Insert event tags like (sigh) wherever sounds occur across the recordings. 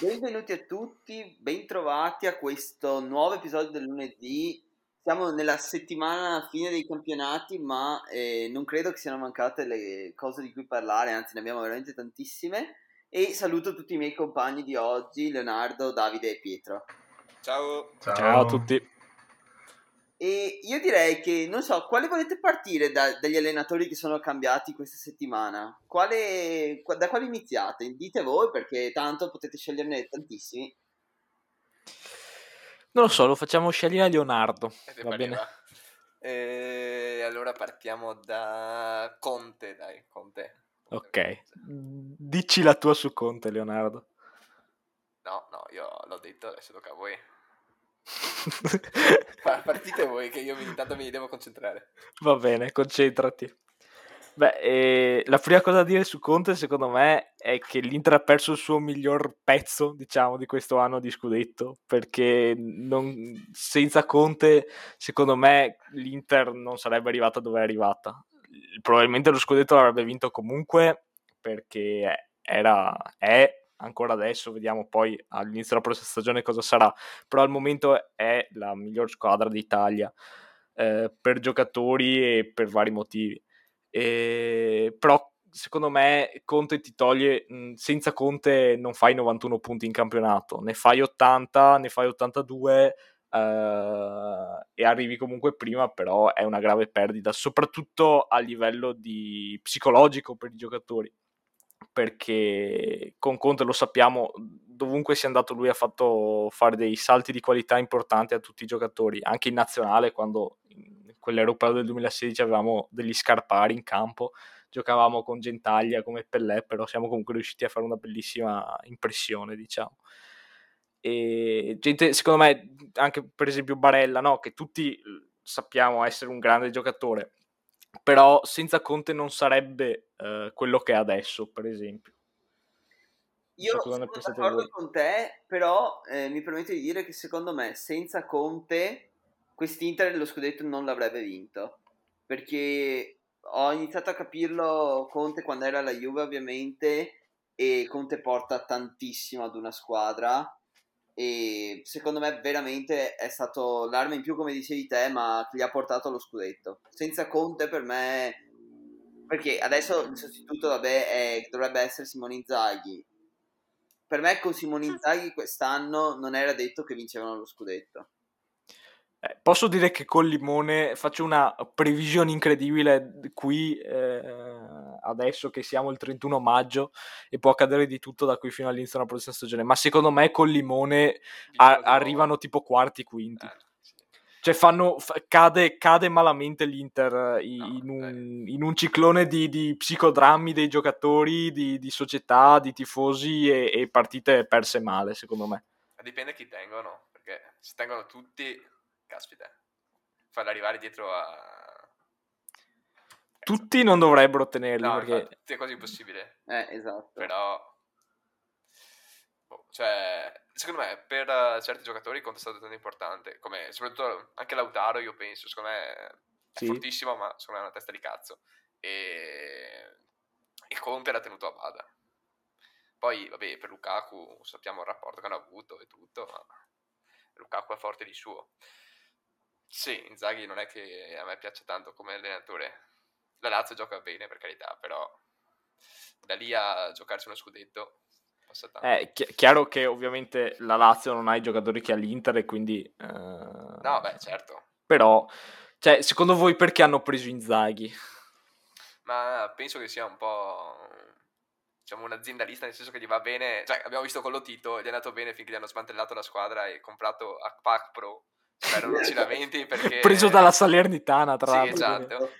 Benvenuti a tutti, bentrovati a questo nuovo episodio del lunedì. Siamo nella settimana fine dei campionati, ma eh, non credo che siano mancate le cose di cui parlare, anzi ne abbiamo veramente tantissime. E saluto tutti i miei compagni di oggi, Leonardo, Davide e Pietro. Ciao. Ciao. Ciao a tutti. E io direi che, non so, quale volete partire da- dagli allenatori che sono cambiati questa settimana? Quale, qua- da quale iniziate? Dite voi perché tanto potete sceglierne tantissimi. Non lo so, lo facciamo scegliere a Leonardo. E Va bene. Eh, allora partiamo da Conte, dai, Conte. Ok. Dici la tua su Conte, Leonardo. No, no, io l'ho detto, adesso tocca a voi. (laughs) Pa- Partite voi che io intanto mi devo concentrare. Va bene, concentrati. Beh, eh, la prima cosa da dire su Conte, secondo me, è che l'Inter ha perso il suo miglior pezzo, diciamo, di questo anno di scudetto, perché non- senza Conte, secondo me, l'Inter non sarebbe arrivata dove è arrivata. Probabilmente lo scudetto l'avrebbe vinto comunque, perché era, è ancora adesso, vediamo poi all'inizio della prossima stagione cosa sarà, però al momento è la miglior squadra d'Italia eh, per giocatori e per vari motivi. E, però secondo me Conte ti toglie, mh, senza Conte non fai 91 punti in campionato, ne fai 80, ne fai 82 eh, e arrivi comunque prima, però è una grave perdita, soprattutto a livello di psicologico per i giocatori perché con Conte lo sappiamo, dovunque sia andato lui ha fatto fare dei salti di qualità importanti a tutti i giocatori, anche in nazionale quando quell'Europeo del 2016 avevamo degli scarpari in campo, giocavamo con Gentaglia come Pellè, però siamo comunque riusciti a fare una bellissima impressione, diciamo. E gente, secondo me, anche per esempio Barella, no? che tutti sappiamo essere un grande giocatore, però senza Conte non sarebbe eh, quello che è adesso, per esempio. Io sono d'accordo voi. con te, però eh, mi permetto di dire che secondo me senza Conte quest'Inter lo scudetto non l'avrebbe vinto. Perché ho iniziato a capirlo Conte quando era alla Juve ovviamente e Conte porta tantissimo ad una squadra e secondo me veramente è stato l'arma in più come dicevi te ma che gli ha portato allo scudetto. Senza Conte per me perché adesso il sostituto vabbè è- dovrebbe essere Simone Inzaghi per me con Simone Inzaghi quest'anno non era detto che vincevano lo scudetto. Eh, posso dire che con Limone faccio una previsione incredibile qui eh, adesso che siamo il 31 maggio e può accadere di tutto da qui fino all'inizio della prossima stagione, ma secondo me con Limone a- arrivano tipo quarti, quinti. Eh, sì. Cioè fanno, fa- cade, cade malamente l'Inter eh, in, No, in un, in un ciclone di, di psicodrammi dei giocatori, di, di società, di tifosi e, e partite perse male, secondo me. Dipende chi tengono, perché se tengono tutti, caspita, farli arrivare dietro a... Tutti non dovrebbero tenerli No, perché... infatti, è quasi impossibile. Eh, esatto. Però, boh, cioè, secondo me per eh, certi giocatori Conte è stato tanto importante, come soprattutto anche Lautaro, io penso, secondo me è Sì. fortissimo, ma secondo me è una testa di cazzo. E, e Conte l'ha tenuto a bada. Poi, vabbè, per Lukaku sappiamo il rapporto che hanno avuto e tutto, ma Lukaku è forte di suo. Sì, Inzaghi non è che a me piaccia tanto come allenatore. La Lazio gioca bene, per carità, però da lì a giocarsi uno scudetto passa tanto. È chi- chiaro che ovviamente la Lazio non ha i giocatori che ha l'Inter e quindi... eh, No, beh, certo. Però, cioè, secondo voi perché hanno preso Inzaghi? Ma penso che sia un po' diciamo un aziendalista nel senso che gli va bene, cioè abbiamo visto con Lotito, gli è andato bene finché gli hanno smantellato la squadra e comprato Akpak Pro. Spero non si lamenti perché Preso dalla Salernitana, tra Sì, l'altro. esatto.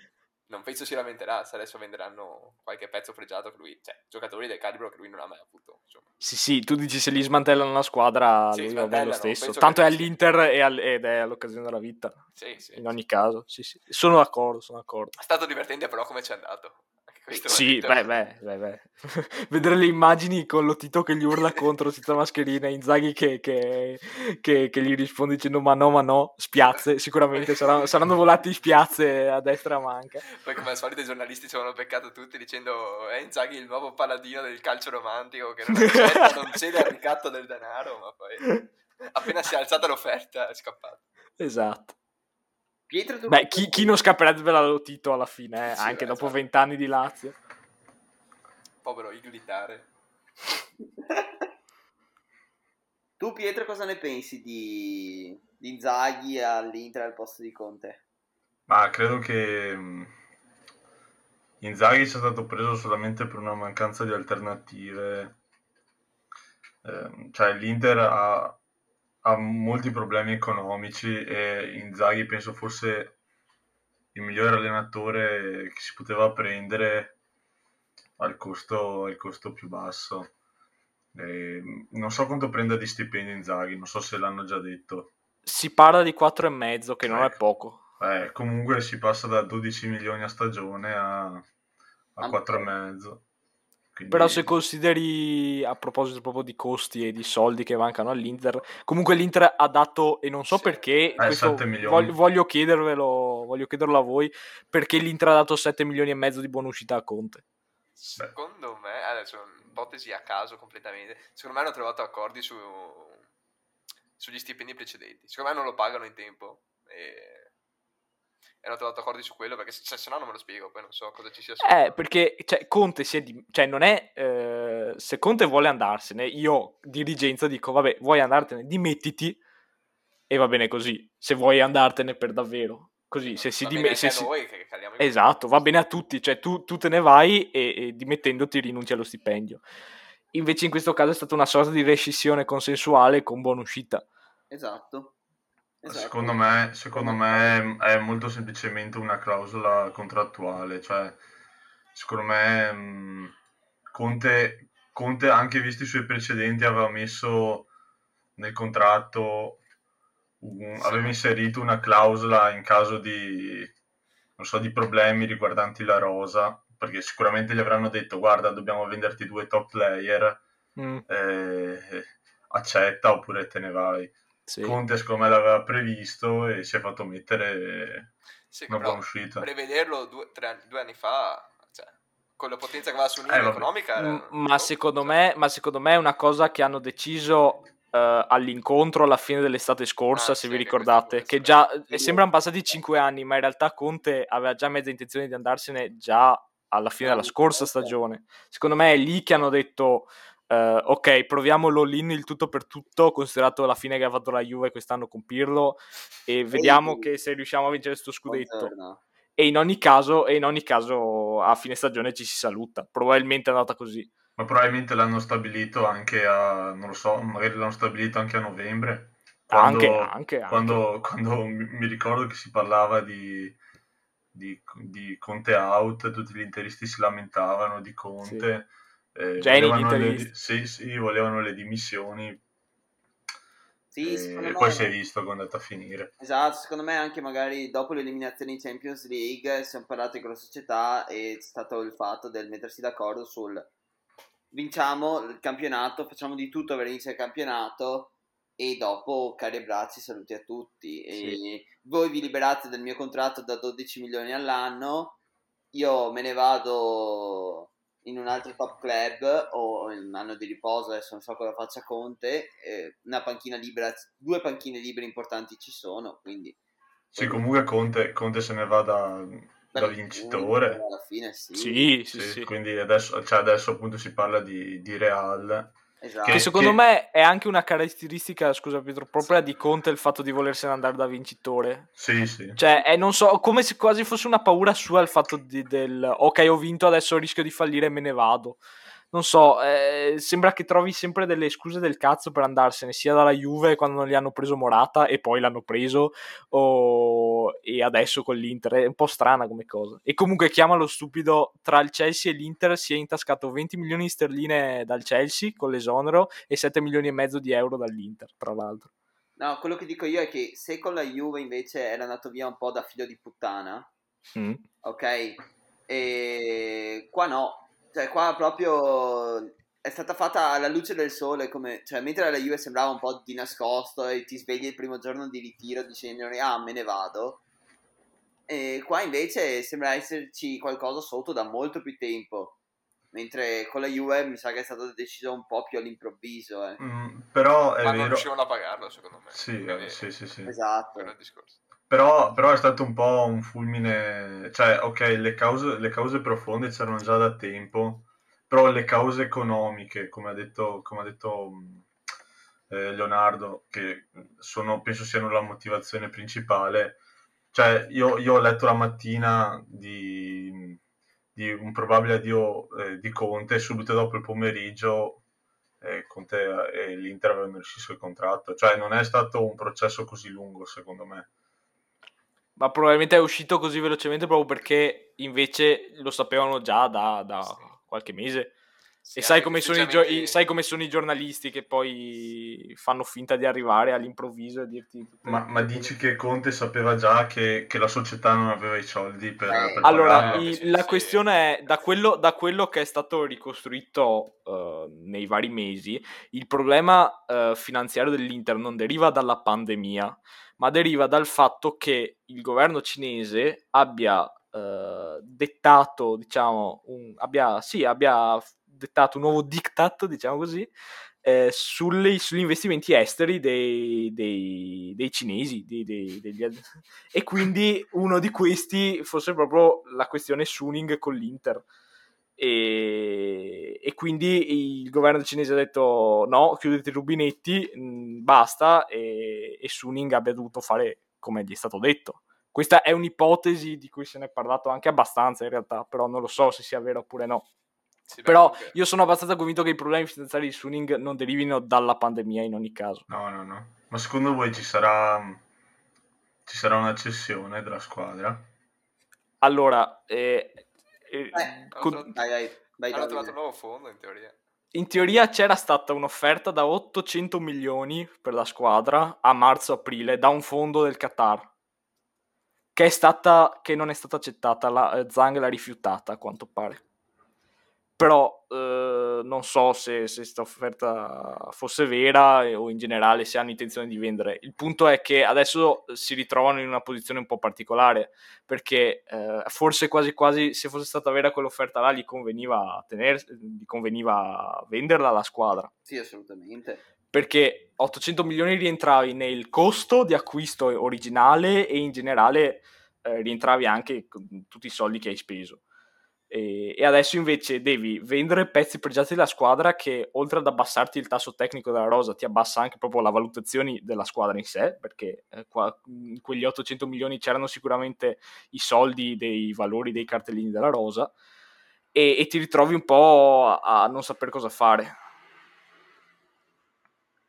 Non penso si lamenterà se adesso venderanno qualche pezzo pregiato che lui, cioè giocatori del calibro che lui non ha mai avuto, insomma. Sì, sì, tu dici se li smantellano la squadra, Sì, lui va bene lo stesso. Tanto è all'Inter e al- ed è all'occasione della vita. Sì, sì. In ogni caso, sì, sì. Sono d'accordo, sono d'accordo. È stato divertente però come ci è andato. Sì, beh, beh, beh, beh. (laughs) Vedere le immagini con Lotito che gli urla contro senza mascherina, Inzaghi che, che, che, che gli risponde dicendo ma no, ma no, spiazze, sicuramente saranno, saranno volati spiazze a destra a manca. Poi come al solito i giornalisti ci avevano beccato tutti dicendo è Inzaghi il nuovo paladino del calcio romantico che non accetta, non cede al ricatto del denaro, ma poi appena si è alzata l'offerta è scappato. Esatto. Pietro, tu Beh, chi, chi non scapperebbe dalla Lotito alla fine, eh, Sì, anche beh, dopo esatto. vent'anni di Lazio. Povero Iglitare. (laughs) Tu Pietro cosa ne pensi di, di Inzaghi all'Inter al posto di Conte? Ma credo che mh, Inzaghi sia stato preso solamente per una mancanza di alternative. Ehm, cioè l'Inter ha, ha molti problemi economici e Inzaghi penso fosse il migliore allenatore che si poteva prendere al costo, al costo più basso. E, non so quanto prenda di stipendio Inzaghi, non so se l'hanno già detto. Si parla di quattro e mezzo, che non è Ecco. poco. Eh, comunque si passa da 12 milioni a stagione a, a Ah, 4 e mezzo. Quindi- Però se consideri, a proposito proprio di costi e di soldi che mancano all'Inter, comunque l'Inter ha dato, e non so Sì. perché, Eh, questo 7 milioni. voglio, voglio chiedervelo, voglio chiederlo a voi, perché l'Inter ha dato 7 milioni e mezzo di buona uscita a Conte. Secondo me, adesso ipotesi a caso completamente, secondo me hanno trovato accordi su, sugli stipendi precedenti. Secondo me non lo pagano in tempo e, hanno trovato accordi su quello perché se, se no non me lo spiego, poi non so cosa ci sia sotto. Eh, perché cioè, Conte si è di- cioè, non è eh, se Conte vuole andarsene, io dirigenza dico, vabbè, vuoi andartene, dimettiti e va bene così. Se vuoi andartene per davvero, così se si Va dime- bene se anche a si- Esatto, va bene a tutti, cioè tu, tu te ne vai e, e dimettendoti rinunci allo stipendio. Invece in questo caso è stata una sorta di rescissione consensuale con buona uscita. Esatto. Esatto. Secondo me, secondo me è molto semplicemente una clausola contrattuale, cioè secondo me mh, Conte, Conte, anche visti i suoi precedenti, aveva messo nel contratto, un- aveva inserito una clausola in caso di, non so, di problemi riguardanti la rosa, perché sicuramente gli avranno detto guarda dobbiamo venderti due top player, Mm, eh, accetta oppure te ne vai. Sì. Conte secondo me l'aveva previsto e si è fatto mettere Sì, una buona uscita. prevederlo due, tre anni, due anni fa, cioè, con la potenza che aveva su Eh, economica... era- Ma secondo, cioè, me, ma secondo me è una cosa che hanno deciso eh, all'incontro alla fine dell'estate scorsa, Ah, se sì, vi ricordate, che già eh, sembrano passati 5 anni, ma in realtà Conte aveva già mezza intenzione di andarsene già alla fine della scorsa stagione. Secondo me è lì che hanno detto eh, ok, proviamo l'all-in il tutto per tutto, considerato la fine che ha fatto la Juve quest'anno con Pirlo e vediamo Ehi. che se riusciamo a vincere questo scudetto. Buongiorno. E in ogni caso, e in ogni caso a fine stagione ci si saluta. Probabilmente è andata così. Ma probabilmente l'hanno stabilito anche a, non lo so, magari l'hanno stabilito anche a novembre. Quando, Anche, anche, anche. quando, quando mi, mi ricordo che si parlava di, di, di Conte out, tutti gli interisti si lamentavano di Conte. Eh, Geni volevano le, sì, sì, volevano le dimissioni. Sì, e, secondo e me- poi si è visto come è andata a finire. Esatto, secondo me anche magari dopo l'eliminazione in Champions League si è parlato con la società e c'è stato il fatto del mettersi d'accordo sul vinciamo il campionato, facciamo di tutto per vincere il campionato e dopo cari abbracci, saluti a tutti. E voi vi liberate del mio contratto da 12 milioni all'anno, io me ne vado in un altro top club o in un anno di riposo, adesso non so cosa faccia Conte, eh, una panchina libera, due panchine libere importanti ci sono, quindi Sì, comunque Conte, Conte se ne va da, da vincitore. alla fine sì, Sì, sì, Sì, sì. Quindi adesso, cioè adesso appunto si parla di, di Real. Esatto. Che secondo che- me è anche una caratteristica, scusa Pietro, propria di Conte il fatto di volersene andare da vincitore. Sì, sì. Cioè, è, non so, come se quasi fosse una paura sua il fatto di- del ok, ho vinto, adesso rischio di fallire e me ne vado. Non so, eh, sembra che trovi sempre delle scuse del cazzo per andarsene, sia dalla Juve quando non gli hanno preso Morata e poi l'hanno preso, o- e adesso con l'Inter. È un po' strana come cosa. E comunque chiamalo stupido, tra il Chelsea e l'Inter si è intascato 20 milioni di sterline dal Chelsea con l'esonero e 7 milioni e mezzo di euro dall'Inter, tra l'altro. No, quello che dico io è che se con la Juve invece era andato via un po' da figlio di puttana, Mm. ok? E qua no, cioè qua proprio è stata fatta alla luce del sole, come, cioè mentre la Juve sembrava un po' di nascosto e ti svegli il primo giorno di ritiro dicendo ah me ne vado. E qua invece sembra esserci qualcosa sotto da molto più tempo. Mentre con la Juve mi sa che è stato deciso un po' più all'improvviso. Eh. Mm, però è Ma vero. non riuscivano a pagarlo, secondo me. Sì, Quindi, eh, sì, sì, sì. Esatto. quello è il discorso. Però, però è stato un po' un fulmine, cioè, ok, le cause, le cause profonde c'erano già da tempo, però le cause economiche, come ha detto, come ha detto eh, Leonardo, che sono, penso siano la motivazione principale, cioè, io, io ho letto la mattina di, di un probabile addio eh, di Conte subito dopo il pomeriggio eh, Conte e l'Inter avevano rescisso il contratto, cioè non è stato un processo così lungo, secondo me. Ma probabilmente è uscito così velocemente proprio perché invece lo sapevano già da, da Sì. qualche mese. Sì, e sai come, sono i gio- ufficialmente- i- sai come sono i giornalisti che poi fanno finta di arrivare all'improvviso e dirti... Ma, ma dici che Conte sapeva già che, che la società non aveva i soldi per, Eh, per Allora, pagarlo? i- Sì, la sì. questione è, da quello, da quello che è stato ricostruito eh, nei vari mesi, il problema eh, finanziario dell'Inter non deriva dalla pandemia, ma deriva dal fatto che il governo cinese abbia eh, dettato, diciamo, un, abbia, sì, abbia dettato un nuovo diktat, diciamo così, eh, sulle- sugli investimenti esteri dei, dei- dei cinesi, dei- degli e quindi uno di questi fosse proprio la questione Suning con l'Inter. E, e quindi il governo cinese ha detto no, chiudete i rubinetti, mh, basta, e, e Suning abbia dovuto fare come gli è stato detto. Questa è un'ipotesi di cui se ne è parlato anche abbastanza in realtà, però non lo so se sia vero oppure no. Sì, Però io sono abbastanza convinto che i problemi finanziari di Suning non derivino dalla pandemia in ogni caso. No, no, no. Ma secondo voi ci sarà, ci sarà una cessione della squadra? Allora, eh, con- Vai, vai, vai Hanno trovato un nuovo fondo, in teoria. in teoria c'era stata un'offerta da 800 milioni per la squadra a marzo-aprile da un fondo del Qatar che, è stata, che non è stata accettata, la, eh, Zhang l'ha rifiutata a quanto pare. Però eh, non so se questa offerta fosse vera o in generale se hanno intenzione di vendere. Il punto è che adesso si ritrovano in una posizione un po' particolare perché eh, forse quasi quasi se fosse stata vera quell'offerta là gli conveniva, tener, gli conveniva venderla alla squadra Sì, assolutamente. perché 800 milioni rientravi nel costo di acquisto originale e in generale eh, rientravi anche con tutti i soldi che hai speso. E, e adesso invece devi vendere pezzi pregiati della squadra che oltre ad abbassarti il tasso tecnico della rosa ti abbassa anche proprio la valutazione della squadra in sé perché eh, qua, in quegli 800 milioni c'erano sicuramente i soldi dei valori dei cartellini della rosa e, e ti ritrovi un po' a, a non saper cosa fare.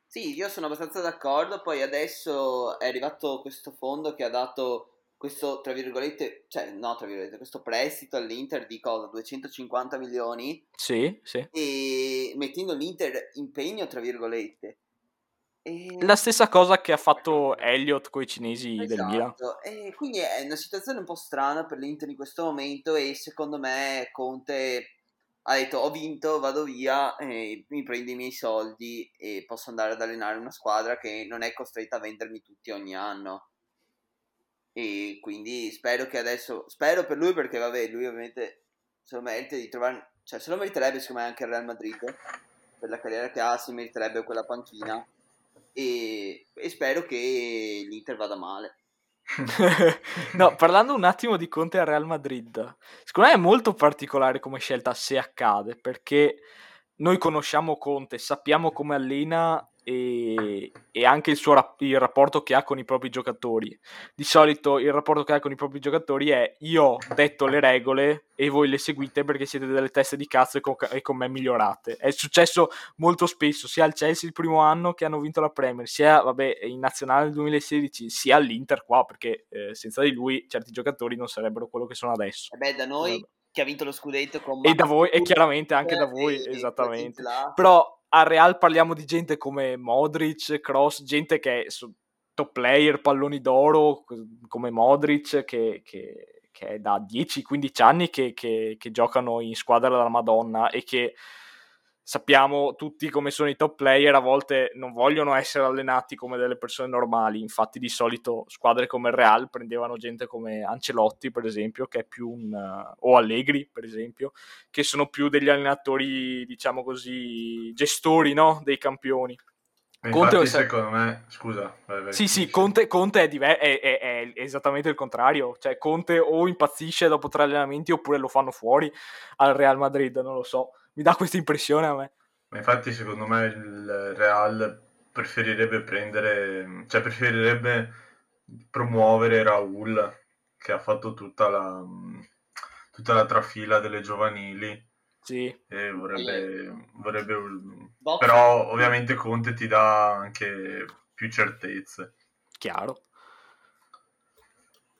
Sì, io sono abbastanza d'accordo. Poi adesso è arrivato questo fondo che ha dato questo, tra virgolette, cioè no, tra virgolette, questo prestito all'Inter di cosa? 250 milioni Sì, sì. e mettendo l'Inter impegno, tra virgolette. E... La stessa cosa che ha fatto Elliott con i cinesi del Milan. Esatto, e quindi è una situazione un po' strana per l'Inter in questo momento e secondo me Conte ha detto ho vinto, vado via, mi prendo i miei soldi e posso andare ad allenare una squadra che non è costretta a vendermi tutti ogni anno. E quindi spero che adesso, spero per lui perché vabbè, lui ovviamente se lo merita di trovare, cioè se lo meriterebbe secondo me anche il Real Madrid per la carriera che ha, si meriterebbe quella panchina e, e spero che l'Inter vada male. (laughs) no, parlando un attimo di Conte al Real Madrid, secondo me è molto particolare come scelta se accade, perché noi conosciamo Conte, sappiamo come allena e, e anche il suo rap- il rapporto che ha con i propri giocatori. Di solito il rapporto che ha con i propri giocatori è io ho detto le regole e voi le seguite perché siete delle teste di cazzo e con, e con me migliorate. È successo molto spesso, sia al Chelsea il primo anno che hanno vinto la Premier, sia vabbè, in nazionale nel 2016, sia all'Inter qua, perché eh, senza di lui certi giocatori non sarebbero quello che sono adesso. E beh, da noi che ha vinto lo scudetto con E da voi, e chiaramente anche da voi, esattamente. Però al Real parliamo di gente come Modric, Cross, gente che è top player, palloni d'oro, co- come Modric, che, che- che è da 10-15 anni che, che giocano in squadra della Madonna e che sappiamo tutti come sono i top player, a volte non vogliono essere allenati come delle persone normali, infatti di solito squadre come il Real prendevano gente come Ancelotti per esempio, che è più un... Uh, o Allegri per esempio, che sono più degli allenatori, diciamo così, gestori no? dei campioni. Conte Infatti, secondo me, scusa. Vai, vai, sì, sì, Conte, Conte è, diver- è, è, è, esattamente il contrario. Cioè, Conte o impazzisce dopo tre allenamenti oppure lo fanno fuori al Real Madrid, non lo so mi dà questa impressione a me. Ma infatti secondo me il Real preferirebbe prendere, cioè preferirebbe promuovere Raul che ha fatto tutta la, tutta la trafila delle giovanili. Sì. E vorrebbe, vorrebbe però ovviamente Conte ti dà anche più certezze. Chiaro.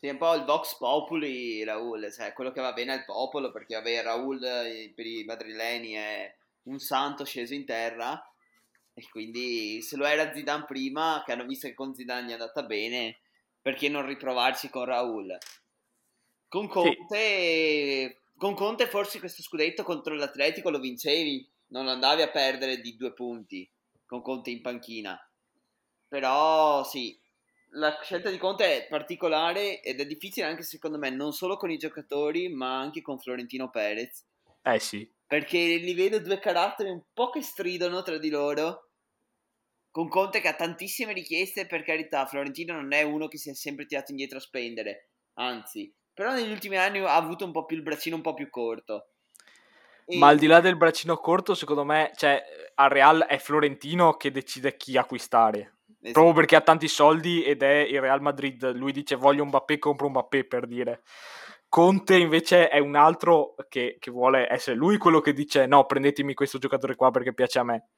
Sì, un po' il Vox Populi Raul, cioè quello che va bene al popolo, perché vabbè, Raul eh, per i madrileni è un santo sceso in terra, e quindi se lo era Zidane prima, che hanno visto che con Zidane è andata bene, perché non riprovarci con Raul? Con Conte, sì. con Conte forse questo scudetto contro l'Atletico lo vincevi, non andavi a perdere di due punti con Conte in panchina. Però sì, la scelta di Conte è particolare ed è difficile anche secondo me, non solo con i giocatori, ma anche con Florentino Perez. Eh sì. Perché li vedo due caratteri un po' che stridono tra di loro. Con Conte che ha tantissime richieste, per carità, Florentino non è uno che si è sempre tirato indietro a spendere, anzi, però negli ultimi anni ha avuto un po' più il braccino un po' più corto. E... Ma al di là del braccino corto, secondo me, cioè, al Real è Florentino che decide chi acquistare. Esatto. Proprio perché ha tanti soldi ed è il Real Madrid. Lui dice voglio un Mbappé, compro un Mbappé per dire. Conte invece è un altro che, che, vuole essere lui quello che dice no, prendetemi questo giocatore qua perché piace a me.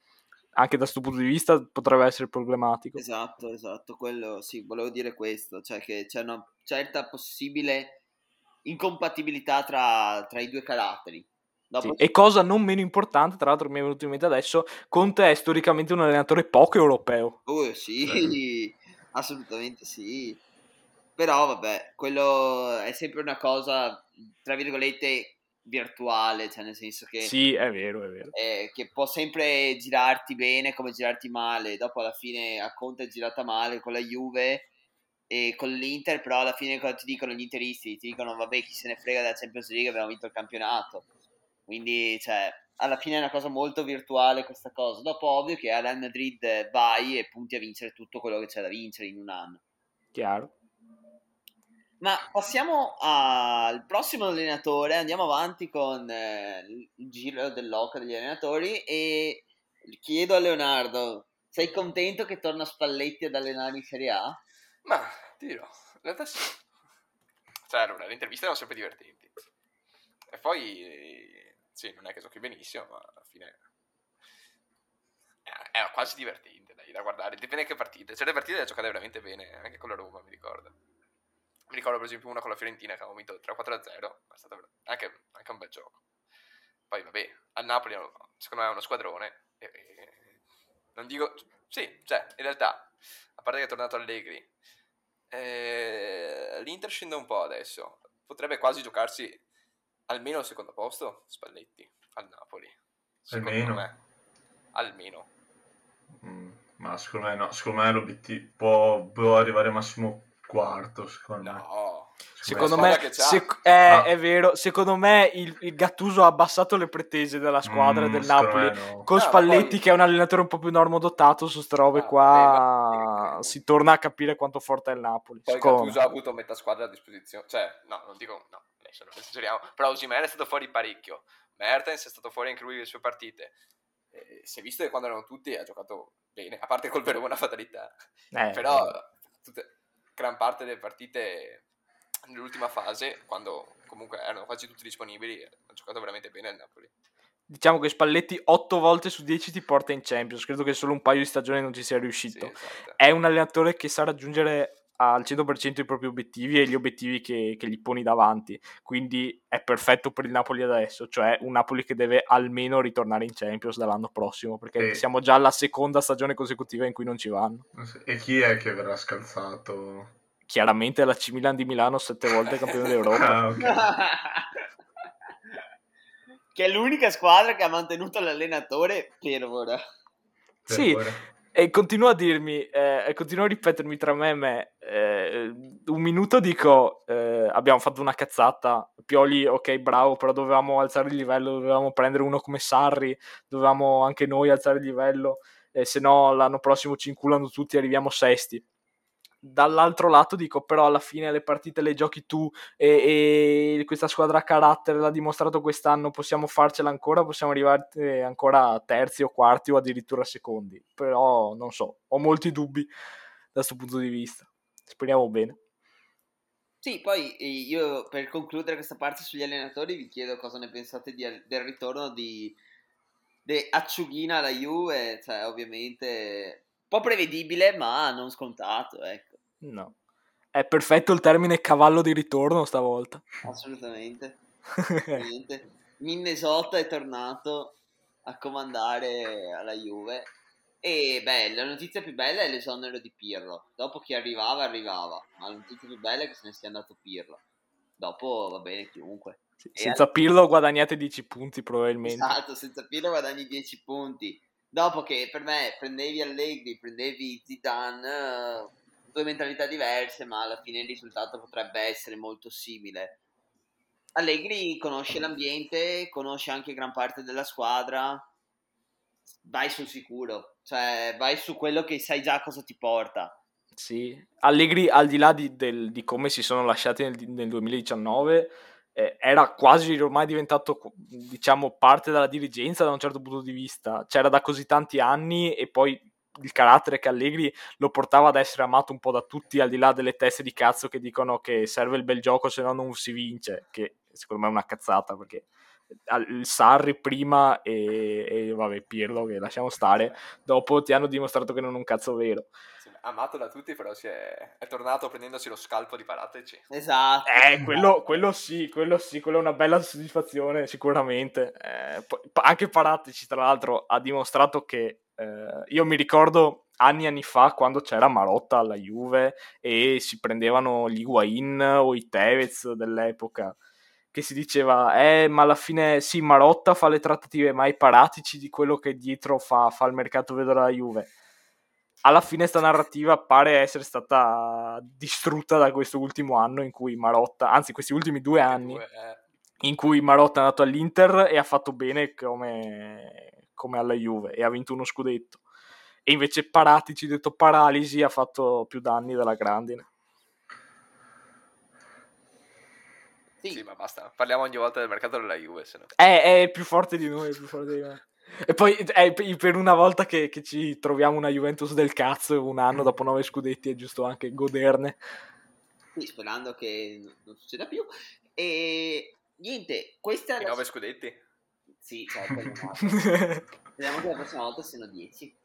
Anche da questo punto di vista potrebbe essere problematico. Esatto, esatto, quello sì, volevo dire questo, cioè che c'è una certa possibile incompatibilità tra, tra i due caratteri. Dopo... Sì. E cosa non meno importante, tra l'altro mi è venuto in mente adesso, Conte è storicamente un allenatore poco europeo. Oh sì, assolutamente sì. Però vabbè, quello è sempre una cosa, tra virgolette, virtuale, cioè nel senso che... Sì, è vero, è vero. Eh, che può sempre girarti bene come girarti male. Dopo alla fine a Conte è girata male con la Juve e con l'Inter, però alla fine cosa ti dicono gli interisti? Ti dicono vabbè chi se ne frega della Champions League, abbiamo vinto il campionato quindi, cioè, alla fine è una cosa molto virtuale questa cosa. Dopo, ovvio che a Real Madrid vai e punti a vincere tutto quello che c'è da vincere in un anno. Chiaro. Ma passiamo al prossimo allenatore, andiamo avanti con eh, il giro dell'occhio degli allenatori e chiedo a Leonardo, sei contento che torna Spalletti ad allenare in Serie A? Ma, ti dirò, in realtà sì. Cioè, allora, le interviste erano sempre divertenti. E poi sì, non è che giochi benissimo, ma alla fine è, è quasi divertente dai, da guardare. Dipende che partite. Le partite da giocare veramente bene, anche con la Roma, mi ricordo. Mi ricordo per esempio una con la Fiorentina che avevamo vinto 3-4-0, è stato anche, anche, un bel gioco. Poi vabbè, al Napoli secondo me è uno squadrone. E, e, non dico... Sì, cioè, in realtà, a parte che è tornato Allegri, eh, l'Inter scende un po' adesso. Potrebbe quasi giocarsi almeno al secondo posto Spalletti al Napoli. Secondo almeno. me. Almeno. Mm, ma secondo me no, secondo me l'obiettivo può, può arrivare massimo quarto, secondo no. me. Secondo me, sec- eh, ah. è vero, secondo me il, il, Gattuso ha abbassato le pretese della squadra mm, del Napoli no. con no, Spalletti poi... che è un allenatore un po' più normodotato su queste robe ah, qua beh, si torna a capire quanto forte è il Napoli. Poi Gattuso ha avuto metà squadra a disposizione, cioè no, non dico no, adesso non esageriamo, però Osimhen è stato fuori parecchio, Mertens è stato fuori anche lui le sue partite, eh, si è visto che quando erano tutti ha giocato bene, a parte col vero buona (laughs) fatalità, eh, però tutte, gran parte delle partite nell'ultima fase, quando comunque erano quasi tutti disponibili, ha giocato veramente bene il Napoli. Diciamo che Spalletti 8 volte su 10 ti porta in Champions, credo che solo un paio di stagioni non ci sia riuscito. Sì, esatto. È un allenatore che sa raggiungere al 100% i propri obiettivi e gli obiettivi che, che, gli poni davanti. Quindi è perfetto per il Napoli adesso, cioè un Napoli che deve almeno ritornare in Champions dall'anno prossimo, perché e... siamo già alla seconda stagione consecutiva in cui non ci vanno. E chi è che verrà scalzato? Chiaramente la C Milan di Milano sette volte campione d'Europa. Ah, (laughs) che è l'unica squadra che ha mantenuto l'allenatore per ora. Per Sì, ora. E continua a dirmi, eh, e continua a ripetermi tra me e me, eh, un minuto dico, eh, abbiamo fatto una cazzata, Pioli, ok, bravo, però dovevamo alzare il livello, dovevamo prendere uno come Sarri, dovevamo anche noi alzare il livello, eh, se no l'anno prossimo ci inculano tutti e arriviamo sesti. Dall'altro lato dico, però alla fine le partite le giochi tu e, e questa squadra a carattere l'ha dimostrato quest'anno, possiamo farcela ancora, possiamo arrivare ancora a terzi o quarti o addirittura secondi, però non so, ho molti dubbi da questo punto di vista, speriamo bene. Sì, poi eh, io per concludere questa parte sugli allenatori vi chiedo cosa ne pensate di- del ritorno di De Acciughina alla Juve, cioè ovviamente un po' prevedibile ma non scontato, ecco, No, è perfetto il termine cavallo di ritorno stavolta. assolutamente. (laughs) assolutamente. Minnesota è tornato a comandare alla Juve e beh, la notizia più bella è l'esonero di Pirlo. Dopo chi arrivava, arrivava, ma la notizia più bella è che se ne sia andato Pirlo. Dopo va bene chiunque. Senza Pirlo guadagnate 10 punti probabilmente. Esatto, senza Pirlo guadagni 10 punti. Dopo che per me prendevi Allegri, prendevi Zidane, eh, due mentalità diverse, ma alla fine il risultato potrebbe essere molto simile. Allegri conosce l'ambiente, conosce anche gran parte della squadra, vai sul sicuro, cioè vai su quello che sai già cosa ti porta. Sì, Allegri al di là di, del- di come si sono lasciati nel, nel 2019 eh, era quasi ormai diventato diciamo parte della dirigenza da un certo punto di vista c'era da così tanti anni e poi il carattere che Allegri lo portava ad essere amato un po' da tutti al di là delle teste di cazzo che dicono che serve il bel gioco se no non si vince che secondo me è una cazzata perché il Sarri prima e, e vabbè Pirlo che lasciamo stare dopo ti hanno dimostrato che non è un cazzo vero Sì, amato da tutti, però si è, è tornato prendendosi lo scalpo di Parateci. Esatto. Eh, quello, quello sì, quello sì, quello è una bella soddisfazione, sicuramente. Eh, anche Paratici, tra l'altro, ha dimostrato che eh, io mi ricordo anni e anni fa quando c'era Marotta alla Juve e si prendevano gli Higuain o i Tevez dell'epoca che si diceva eh ma alla fine sì Marotta fa le trattative ma i Paratici di quello che dietro fa, fa il mercato vedo della Juve alla fine sta narrativa pare essere stata distrutta da questo ultimo anno in cui Marotta, anzi questi ultimi due anni, eh. in cui Marotta è andato all'Inter e ha fatto bene come, come alla Juve e ha vinto uno scudetto. E invece Paratici, detto Paralisi, ha fatto più danni della grandine. Sì. Sì, ma basta. Parliamo ogni volta del mercato della Juve, se no. È, è più forte di noi, è più forte di noi. E poi per una volta che, che ci troviamo una Juventus del cazzo un anno dopo nove scudetti è giusto anche goderne. Sì, sperando che non- succeda più. E niente, questa I nove scudetti? Sì, cioè, quello no. (laughs) Speriamo che la prossima volta siano 10.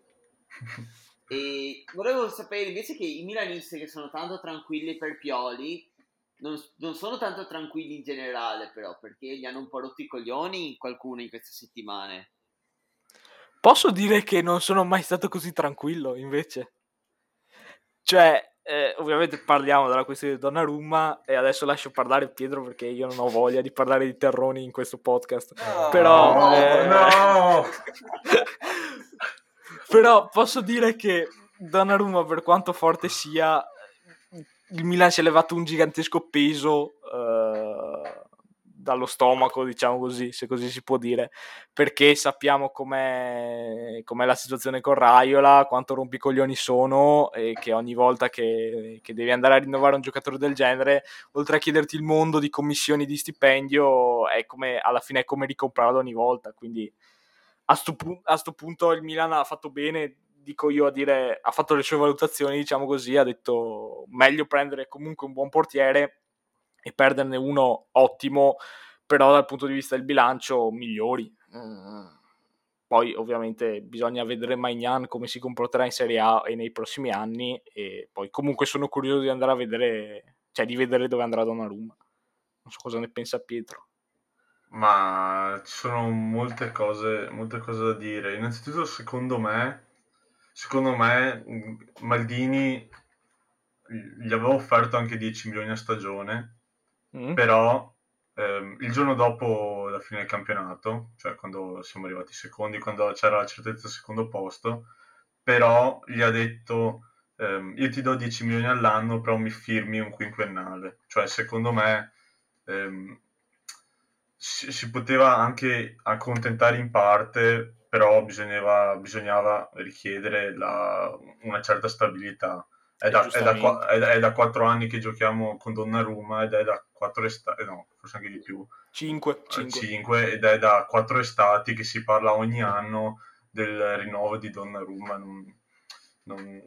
E volevo sapere invece che i milanisti che sono tanto tranquilli per Pioli non, non sono tanto tranquilli in generale, però, perché gli hanno un po' rotto i coglioni qualcuno in queste settimane. Posso dire che non sono mai stato così tranquillo, invece. Cioè, eh, ovviamente parliamo della questione di Donnarumma e adesso lascio parlare Pietro perché io non ho voglia di parlare di terroni in questo podcast. No, Però, no, eh, no! (laughs) Però posso dire che Donnarumma, per quanto forte sia, il Milan si è levato un gigantesco peso eh, dallo stomaco, diciamo così, se così si può dire, perché sappiamo com'è, com'è la situazione con Raiola, quanto rompicoglioni sono e che ogni volta che, che devi andare a rinnovare un giocatore del genere, oltre a chiederti il mondo di commissioni di stipendio, è come, alla fine è come ricomprarlo ogni volta, quindi a sto, pu- punto il Milan ha fatto bene, dico io a dire, ha fatto le sue valutazioni, diciamo così, ha detto meglio prendere comunque un buon portiere e perderne uno ottimo, però dal punto di vista del bilancio migliori. Mm. Poi ovviamente bisogna vedere Magnan come si comporterà in Serie A e nei prossimi anni e poi comunque sono curioso di andare a vedere, cioè di vedere dove andrà Donnarumma. Non so cosa ne pensa Pietro. Ma ci sono molte cose, molte cose da dire. Innanzitutto, secondo me, secondo me, mh, Maldini gli avevo offerto anche 10 milioni a stagione, Mm. però ehm, il giorno dopo la fine del campionato, cioè quando siamo arrivati secondi, quando c'era la certezza del secondo posto, però gli ha detto ehm, io ti do 10 milioni all'anno, però mi firmi un quinquennale. Cioè, secondo me ehm, si, si poteva anche accontentare in parte, però bisognava, bisognava richiedere la- una certa stabilità. È Eh, da, è, da, qua- è da- è da quattro anni che giochiamo con Donnarumma ed è da quattro estati, no, forse anche di più, 5, eh, 5. cinque, ed è da quattro estati che si parla ogni anno del rinnovo di Donnarumma. Non, non,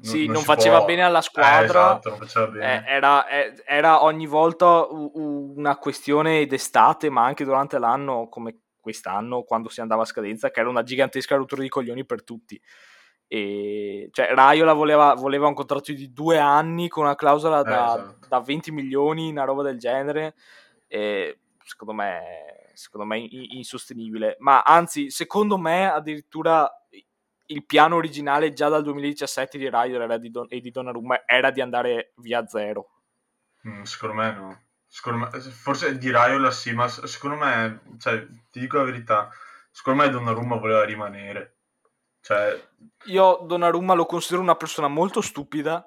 Sì, non si faceva può- bene alla Eh, squadra. esatto, non Eh, bene. era, eh, era ogni volta una questione d'estate, ma anche durante l'anno, come quest'anno, quando si andava a scadenza, che era una gigantesca rottura di coglioni per tutti. E, cioè, Raiola voleva, voleva un contratto di due anni con una clausola Eh, da, esatto. da 20 milioni, una roba del genere. E secondo me, secondo me in- insostenibile. Ma anzi, secondo me, addirittura il piano originale già dal 2017 di Raiola era di Don- e di Donnarumma era di andare via zero. Mm, secondo me no. Secondo me, forse di Raiola sì, ma secondo me, cioè, ti dico la verità, secondo me Donnarumma voleva rimanere. Cioè, Io Donnarumma lo considero una persona molto stupida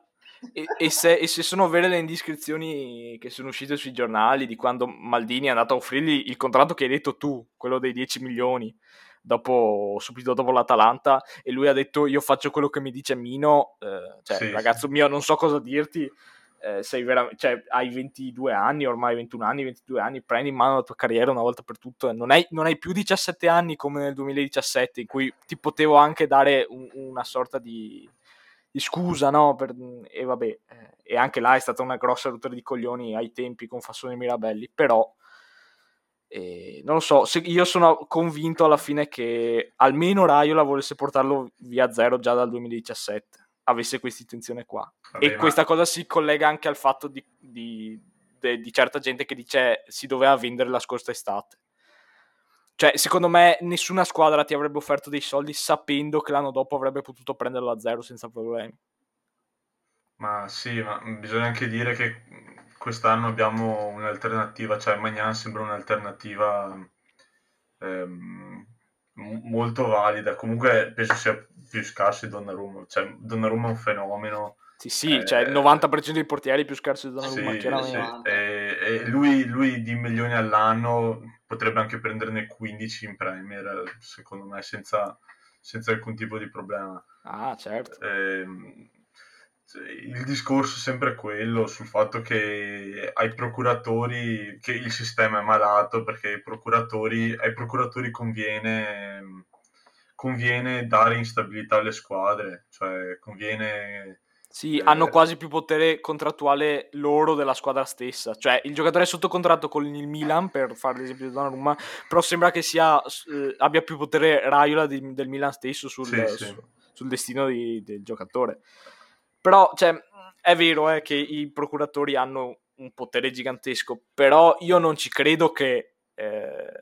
e, e se, e se sono vere le indiscrezioni che sono uscite sui giornali di quando Maldini è andato a offrirgli il contratto che hai detto tu, quello dei 10 milioni, dopo, subito dopo l'Atalanta, e lui ha detto io faccio quello che mi dice Mino, eh, cioè Sì, ragazzo sì. mio non so cosa dirti, eh, sei vera- cioè, hai 22 anni, ormai 21 anni, 22 anni, prendi in mano la tua carriera una volta per tutte, non hai, non hai più 17 anni come nel 2017 in cui ti potevo anche dare un- una sorta di, di scusa, no? Per- e vabbè, eh, e anche là è stata una grossa rottura di coglioni ai tempi con Fassone e Mirabelli, però eh, non lo so, io sono convinto alla fine che almeno Raiola volesse portarlo via zero già dal 2017, avesse questa intenzione qua. vabbè, E ma- questa cosa si collega anche al fatto di, di- de- di certa gente che dice si doveva vendere la scorsa estate. Cioè, secondo me, nessuna squadra ti avrebbe offerto dei soldi sapendo che l'anno dopo avrebbe potuto prenderlo a zero senza problemi. Ma sì, ma bisogna anche dire che quest'anno abbiamo un'alternativa, cioè Magnan sembra un'alternativa ehm, m- molto valida. Comunque penso sia più scarso di Donnarumma, cioè Donnarumma è un fenomeno. Sì, sì, Eh, cioè il 90% dei portieri più scarsi di Donnarumma, Sì, chiaramente. sì. E, e lui, lui di milioni all'anno potrebbe anche prenderne 15 in Premier, secondo me, senza, senza alcun tipo di problema. Ah, certo. Ehm, il discorso è sempre quello sul fatto che ai procuratori, che il sistema è malato perché ai procuratori, ai procuratori conviene, conviene dare instabilità alle squadre, cioè conviene... Sì, Eh, hanno quasi più potere contrattuale loro della squadra stessa. Cioè, il giocatore è sotto contratto con il Milan, per fare l'esempio di Donnarumma, però sembra che sia, eh, abbia più potere Raiola di- del Milan stesso sul, Sì, sì. su- sul destino di- del giocatore. Però, cioè, è vero eh, che i procuratori hanno un potere gigantesco, però io non ci credo che, eh,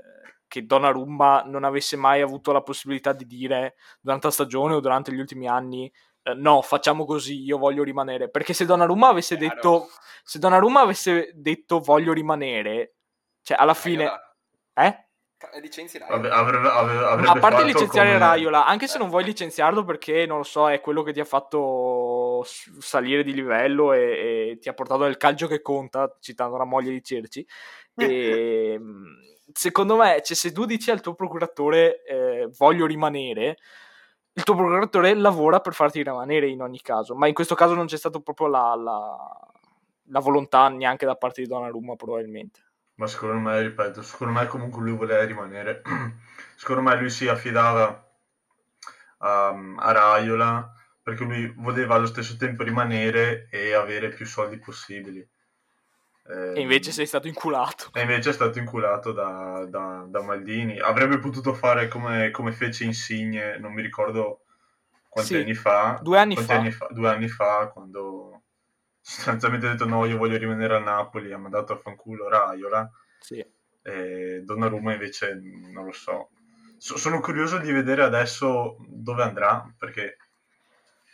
che Donnarumma non avesse mai avuto la possibilità di dire durante la stagione o durante gli ultimi anni eh, no, facciamo così, io voglio rimanere. Perché se Donnarumma avesse Chiaro. detto se Donnarumma avesse detto voglio rimanere, cioè alla fine eh? Ca- licenzi Avrebbe, Raiola. avrebbe, avrebbe Ma a parte fatto licenziare come- Raiola, anche se non vuoi licenziarlo perché non lo so, è quello che ti ha fatto salire di livello e, e ti ha portato nel calcio che conta, citando la moglie di Cerci. E, secondo me, cioè, se tu dici al tuo procuratore eh, voglio rimanere, il tuo procuratore lavora per farti rimanere in ogni caso, ma in questo caso non c'è stata proprio la, la- la volontà neanche da parte di Donnarumma probabilmente. Ma secondo me, ripeto, secondo me comunque lui voleva rimanere. (clears throat) secondo me lui si affidava a, a Raiola perché lui voleva allo stesso tempo rimanere e avere più soldi possibili. E invece sei stato inculato. E invece è stato inculato da, da- da Maldini. Avrebbe potuto fare come, come fece Insigne, non mi ricordo quanti Sì, anni fa. due anni quanti fa. Due anni fa, quando sostanzialmente ha detto no, io voglio rimanere a Napoli, ha mandato a fanculo Raiola. Sì. E Donnarumma invece non lo so. So- sono curioso di vedere adesso dove andrà, perché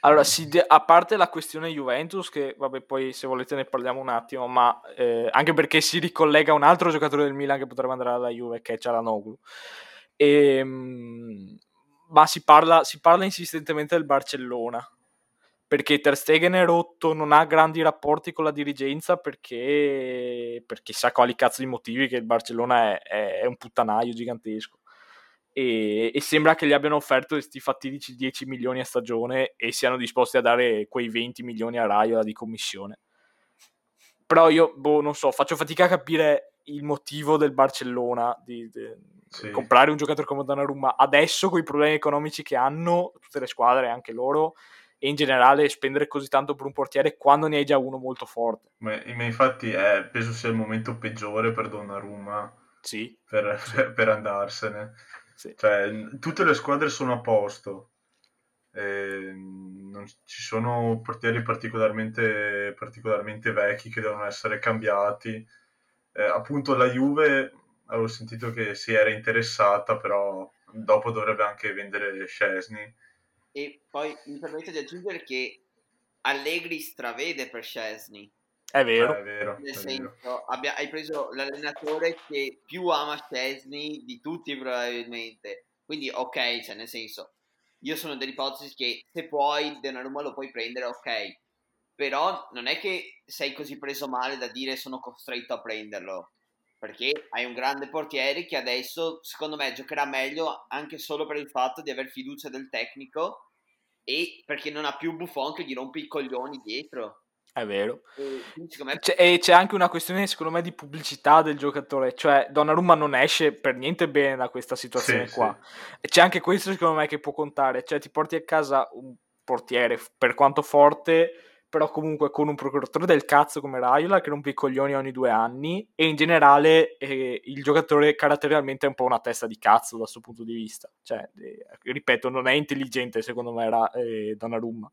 Allora, de- a parte la questione Juventus, che vabbè, poi se volete ne parliamo un attimo, ma eh, anche perché si ricollega un altro giocatore del Milan che potrebbe andare alla Juve, che è Cialanoglu. E, ehm, ma si parla, si parla insistentemente del Barcellona, perché Ter Stegen è rotto, non ha grandi rapporti con la dirigenza perché, perché sa quali cazzo di motivi che il Barcellona è, è, è un puttanaio gigantesco e, e, sembra che gli abbiano offerto questi fatidici 10 milioni a stagione e siano disposti a dare quei 20 milioni a Raiola di commissione. Però io, boh, non so, faccio fatica a capire il motivo del Barcellona di, di sì. comprare un giocatore come Donnarumma adesso con i problemi economici che hanno tutte le squadre, anche loro, e in generale spendere così tanto per un portiere quando ne hai già uno molto forte. Ma, ma infatti è, penso sia il momento peggiore per Donnarumma sì. per, per, per andarsene. Sì. Cioè, tutte le squadre sono a posto. Eh, non ci sono portieri particolarmente, particolarmente vecchi che devono essere cambiati. Eh, appunto la Juve avevo sentito che si era interessata, però dopo dovrebbe anche vendere Scesni. E poi mi permetto di aggiungere che Allegri stravede per Scesni. È vero. Eh, è vero Nel è senso, vero. abbia, hai preso l'allenatore che più ama Chesney di tutti probabilmente. Quindi ok, cioè nel senso, io sono dell'ipotesi che se puoi Donnarumma lo puoi prendere, ok. Però non è che sei così preso male da dire sono costretto a prenderlo. Perché hai un grande portiere che adesso, secondo me, giocherà meglio anche solo per il fatto di aver fiducia del tecnico e perché non ha più Buffon che gli rompe i coglioni dietro. È vero. E, me... c'è, e c'è anche una questione, secondo me, di pubblicità del giocatore. Cioè, Donnarumma non esce per niente bene da questa situazione sì, qua. Sì. E c'è anche questo, secondo me, che può contare. Cioè, ti porti a casa un portiere, per quanto forte, però comunque con un procuratore del cazzo come Raiola che rompe i coglioni ogni due anni. E in generale, eh, il giocatore caratterialmente è un po' una testa di cazzo da questo punto di vista. Cioè, eh, ripeto, non è intelligente, secondo me, era, eh, Donnarumma.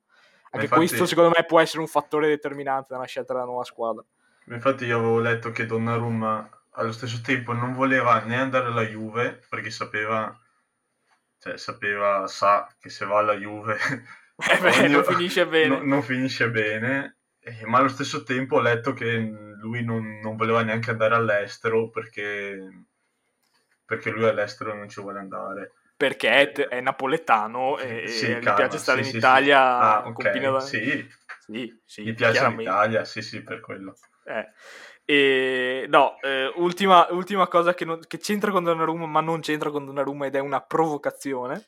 Anche infatti, questo secondo me può essere un fattore determinante nella scelta della nuova squadra. Infatti io avevo letto che Donnarumma allo stesso tempo non voleva né andare alla Juve perché sapeva, cioè sapeva, sa che se va alla Juve (laughs) eh beh, ogni, non finisce bene. No, non finisce bene, eh, ma allo stesso tempo ho letto che lui non, non voleva neanche andare all'estero perché, perché lui all'estero non ci vuole andare perché è, napoletano e, sì, e calma, gli piace stare sì, in sì, Italia. Ah, okay, da... sì. Sì, sì, gli piace l'Italia, sì, sì, per quello. Eh. E, no, eh, ultima, ultima, cosa che, non, che, c'entra con Donnarumma, ma non c'entra con Donnarumma ed è una provocazione.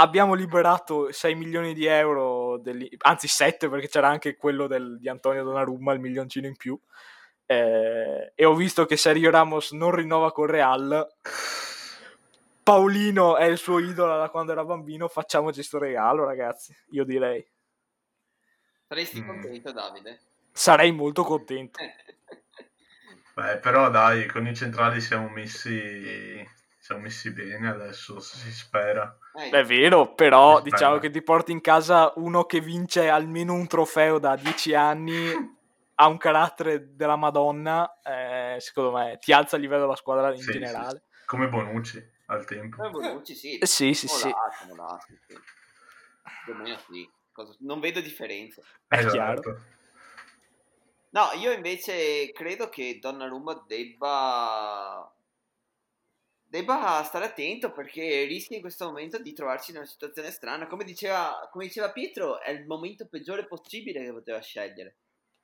Abbiamo liberato 6 milioni di euro, degli, anzi 7 perché c'era anche quello del, di Antonio Donnarumma, il milioncino in più. Eh, e ho visto che Sergio Ramos non rinnova con Real Paolino è il suo idolo da quando era bambino, facciamoci questo regalo, ragazzi. Io direi. Saresti mm. contento, Davide? Sarei molto contento. (laughs) Beh, però dai, con i centrali siamo messi, siamo messi bene adesso, si spera. Eh. È vero, però diciamo che ti porti in casa uno che vince almeno un trofeo da dieci anni, ha un carattere della Madonna, eh, secondo me ti alza il livello della squadra in sì, generale. Sì. Come Bonucci al tempo. Eh, Bonucci sì. Sì, sì, sì. Molati, sì. Più o meno sì. Cosa... Non vedo differenze. È esatto. chiaro. No, io invece credo che Donnarumma debba debba stare attento perché rischia in questo momento di trovarsi in una situazione strana. Come diceva, come diceva Pietro, è il momento peggiore possibile che poteva scegliere.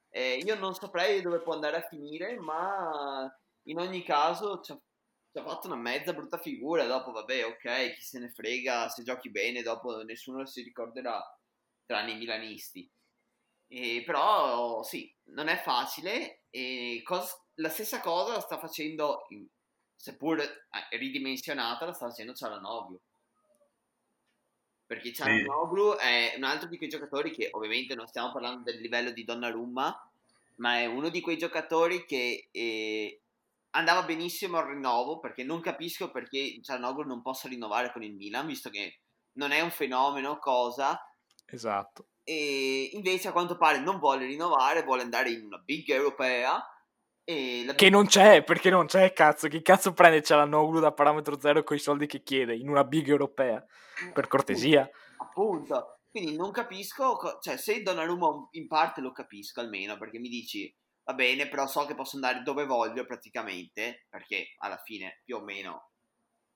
Eh, io non saprei dove può andare a finire, ma in ogni caso ci ha fatto una mezza brutta figura. Dopo, vabbè, ok, chi se ne frega, se giochi bene, dopo nessuno si ricorderà, tranne i milanisti. E, però, sì, non è facile. E cos- la stessa cosa sta facendo, seppur eh, ridimensionata, la sta facendo Cialanoglu. Perché Cialanoglu sì. è un altro di quei giocatori che, ovviamente, non stiamo parlando del livello di Donnarumma, ma è uno di quei giocatori che eh, andava benissimo al rinnovo perché non capisco perché Cianoglu non possa rinnovare con il Milan visto che non è un fenomeno cosa esatto e invece a quanto pare non vuole rinnovare vuole andare in una big europea la... che non c'è perché non c'è cazzo. Chi cazzo prende Cianoglu da parametro zero con i soldi che chiede in una big europea? Per cortesia. appunto. Quindi non capisco, co- cioè se Donnarumma in parte lo capisco almeno, perché mi dici, va bene, però so che posso andare dove voglio praticamente, perché alla fine più o meno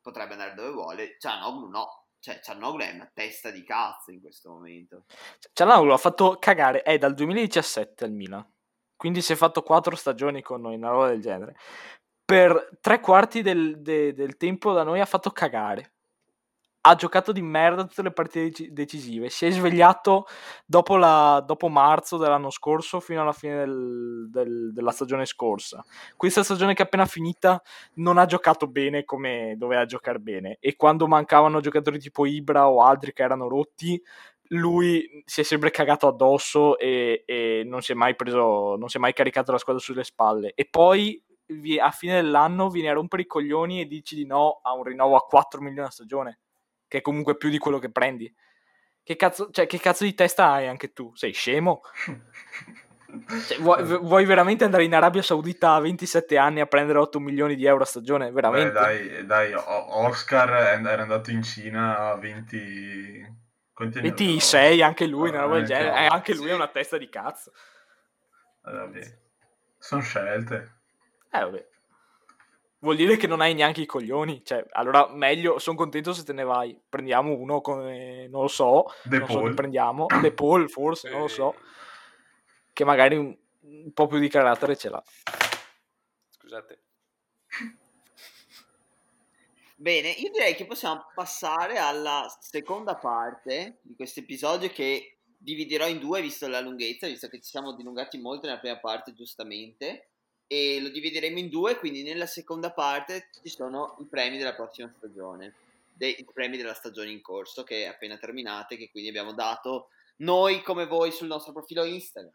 potrebbe andare dove vuole, Cianoglu no, cioè Cianoglu è una testa di cazzo in questo momento. Cianoglu ha fatto cagare, è dal 2017 al Milan, quindi si è fatto quattro stagioni con noi, una roba del genere. Per tre quarti del, de, del tempo da noi ha fatto cagare ha giocato di merda tutte le partite decisive. Si è svegliato dopo, la, dopo marzo dell'anno scorso fino alla fine del, del, della stagione scorsa. Questa stagione che è appena finita non ha giocato bene come doveva giocare bene. E quando mancavano giocatori tipo Ibra o altri che erano rotti, lui si è sempre cagato addosso e, e non, si è mai preso, non si è mai caricato la squadra sulle spalle. E poi a fine dell'anno viene a rompere i coglioni e dici di no a un rinnovo a 4 milioni a stagione che è comunque più di quello che prendi. Che cazzo, cioè, che cazzo di testa hai anche tu? Sei scemo? (laughs) Cioè, vuoi, vuoi, veramente andare in Arabia Saudita a 27 anni a prendere 8 milioni di euro a stagione? Veramente? Beh, dai, dai, Oscar era andato in Cina a 20... 26, anche lui, una roba del genere. Eh, anche lui è una testa di cazzo. Eh, vabbè. Sono scelte. Eh, vabbè vuol dire che non hai neanche i coglioni. Cioè, allora meglio, sono contento se te ne vai. Prendiamo uno come, non lo so, De non Paul. so prendiamo, De Paul forse, non lo so, che magari un, un po' più di carattere ce l'ha. Scusate. Bene, io direi che possiamo passare alla seconda parte di questo episodio che dividerò in due visto la lunghezza, visto che ci siamo dilungati molto nella prima parte, giustamente e lo divideremo in due, quindi nella seconda parte ci sono i premi della prossima stagione, dei premi della stagione in corso che è appena terminata e che quindi abbiamo dato noi come voi sul nostro profilo Instagram.